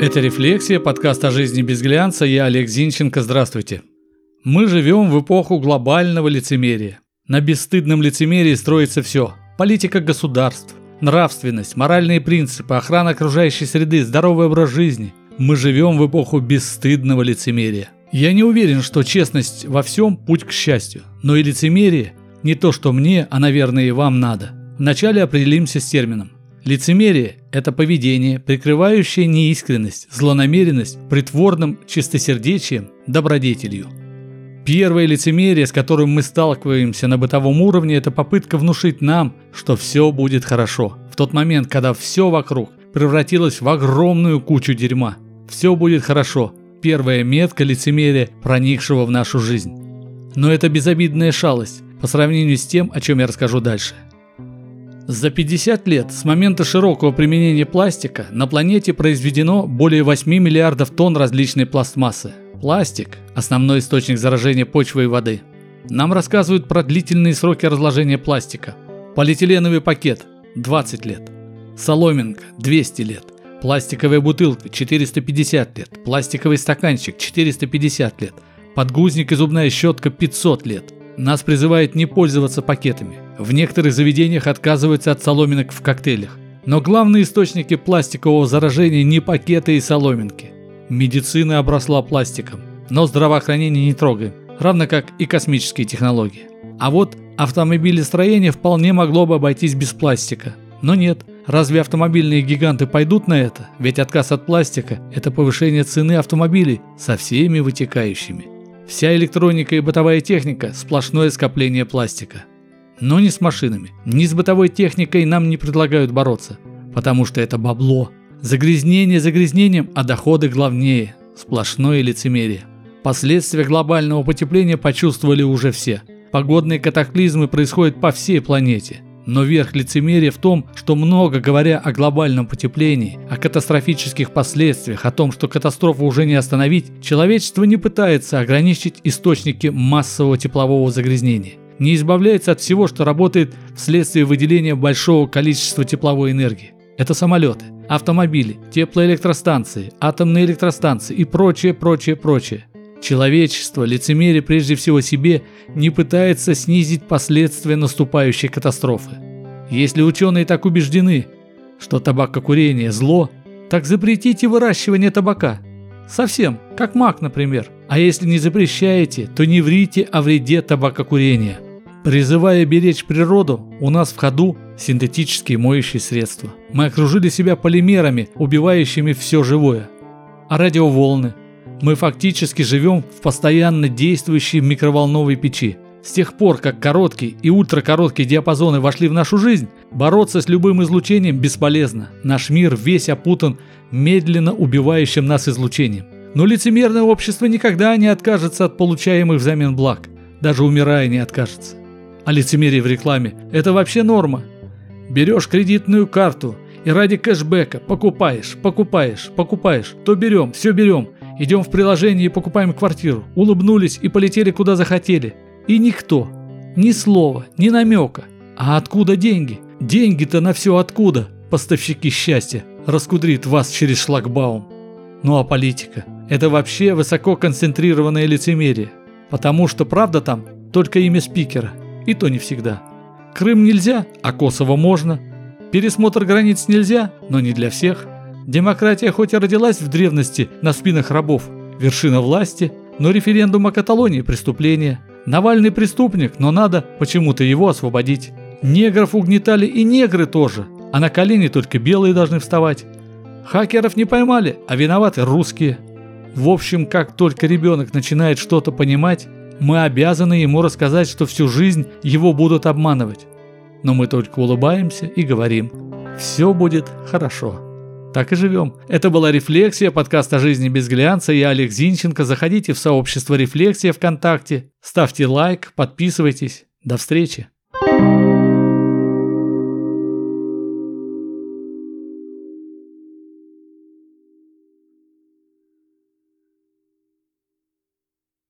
Это «Рефлексия», подкаст о жизни без глянца. Я Олег Зинченко. Здравствуйте. Мы живем в эпоху глобального лицемерия. На бесстыдном лицемерии строится все. Политика государств, нравственность, моральные принципы, охрана окружающей среды, здоровый образ жизни. Мы живем в эпоху бесстыдного лицемерия. Я не уверен, что честность во всем – путь к счастью. Но и лицемерие – не то, что мне, а, наверное, и вам надо. Вначале определимся с термином. Лицемерие – это поведение, прикрывающее неискренность, злонамеренность притворным чистосердечием, добродетелью. Первое лицемерие, с которым мы сталкиваемся на бытовом уровне, это попытка внушить нам, что все будет хорошо. В тот момент, когда все вокруг превратилось в огромную кучу дерьма. Все будет хорошо. Первая метка лицемерия, проникшего в нашу жизнь. Но это безобидная шалость по сравнению с тем, о чем я расскажу дальше. За 50 лет с момента широкого применения пластика на планете произведено более 8 миллиардов тонн различной пластмассы. Пластик – основной источник заражения почвы и воды. Нам рассказывают про длительные сроки разложения пластика. Полиэтиленовый пакет – 20 лет. Соломинка – 200 лет. Пластиковая бутылка – 450 лет. Пластиковый стаканчик – 450 лет. Подгузник и зубная щетка – 500 лет. Нас призывают не пользоваться пакетами. В некоторых заведениях отказываются от соломинок в коктейлях. Но главные источники пластикового заражения не пакеты и соломинки. Медицина обросла пластиком, но здравоохранение не трогаем, равно как и космические технологии. А вот автомобилестроение вполне могло бы обойтись без пластика. Но нет, разве автомобильные гиганты пойдут на это? Ведь отказ от пластика – это повышение цены автомобилей со всеми вытекающими. Вся электроника и бытовая техника – сплошное скопление пластика. Но не с машинами, ни с бытовой техникой нам не предлагают бороться, потому что это бабло. Загрязнение загрязнением, а доходы главнее. Сплошное лицемерие. Последствия глобального потепления почувствовали уже все. Погодные катаклизмы происходят по всей планете – но верх лицемерия в том, что много говоря о глобальном потеплении, о катастрофических последствиях, о том, что катастрофу уже не остановить, человечество не пытается ограничить источники массового теплового загрязнения. Не избавляется от всего, что работает вследствие выделения большого количества тепловой энергии. Это самолеты, автомобили, теплоэлектростанции, атомные электростанции и прочее, прочее, прочее. Человечество, лицемерие прежде всего себе, не пытается снизить последствия наступающей катастрофы. Если ученые так убеждены, что табакокурение – зло, так запретите выращивание табака. Совсем, как мак, например. А если не запрещаете, то не врите о вреде табакокурения. Призывая беречь природу, у нас в ходу синтетические моющие средства. Мы окружили себя полимерами, убивающими все живое. А радиоволны, мы фактически живем в постоянно действующей микроволновой печи. С тех пор, как короткие и ультракороткие диапазоны вошли в нашу жизнь, бороться с любым излучением бесполезно. Наш мир весь опутан медленно убивающим нас излучением. Но лицемерное общество никогда не откажется от получаемых взамен благ. Даже умирая не откажется. А лицемерие в рекламе – это вообще норма. Берешь кредитную карту и ради кэшбэка покупаешь, покупаешь, покупаешь, то берем, все берем – Идем в приложение и покупаем квартиру. Улыбнулись и полетели куда захотели. И никто, ни слова, ни намека. А откуда деньги? Деньги-то на все откуда? Поставщики счастья. Раскудрит вас через шлагбаум. Ну а политика? Это вообще высоко концентрированное лицемерие. Потому что правда там только имя спикера. И то не всегда. Крым нельзя, а Косово можно. Пересмотр границ нельзя, но не для всех. Демократия хоть и родилась в древности на спинах рабов, вершина власти, но референдум о Каталонии – преступление. Навальный преступник, но надо почему-то его освободить. Негров угнетали и негры тоже, а на колени только белые должны вставать. Хакеров не поймали, а виноваты русские. В общем, как только ребенок начинает что-то понимать, мы обязаны ему рассказать, что всю жизнь его будут обманывать. Но мы только улыбаемся и говорим «все будет хорошо». Так и живем. Это была «Рефлексия», подкаст о жизни без глянца. Я Олег Зинченко. Заходите в сообщество «Рефлексия» ВКонтакте. Ставьте лайк, подписывайтесь. До встречи.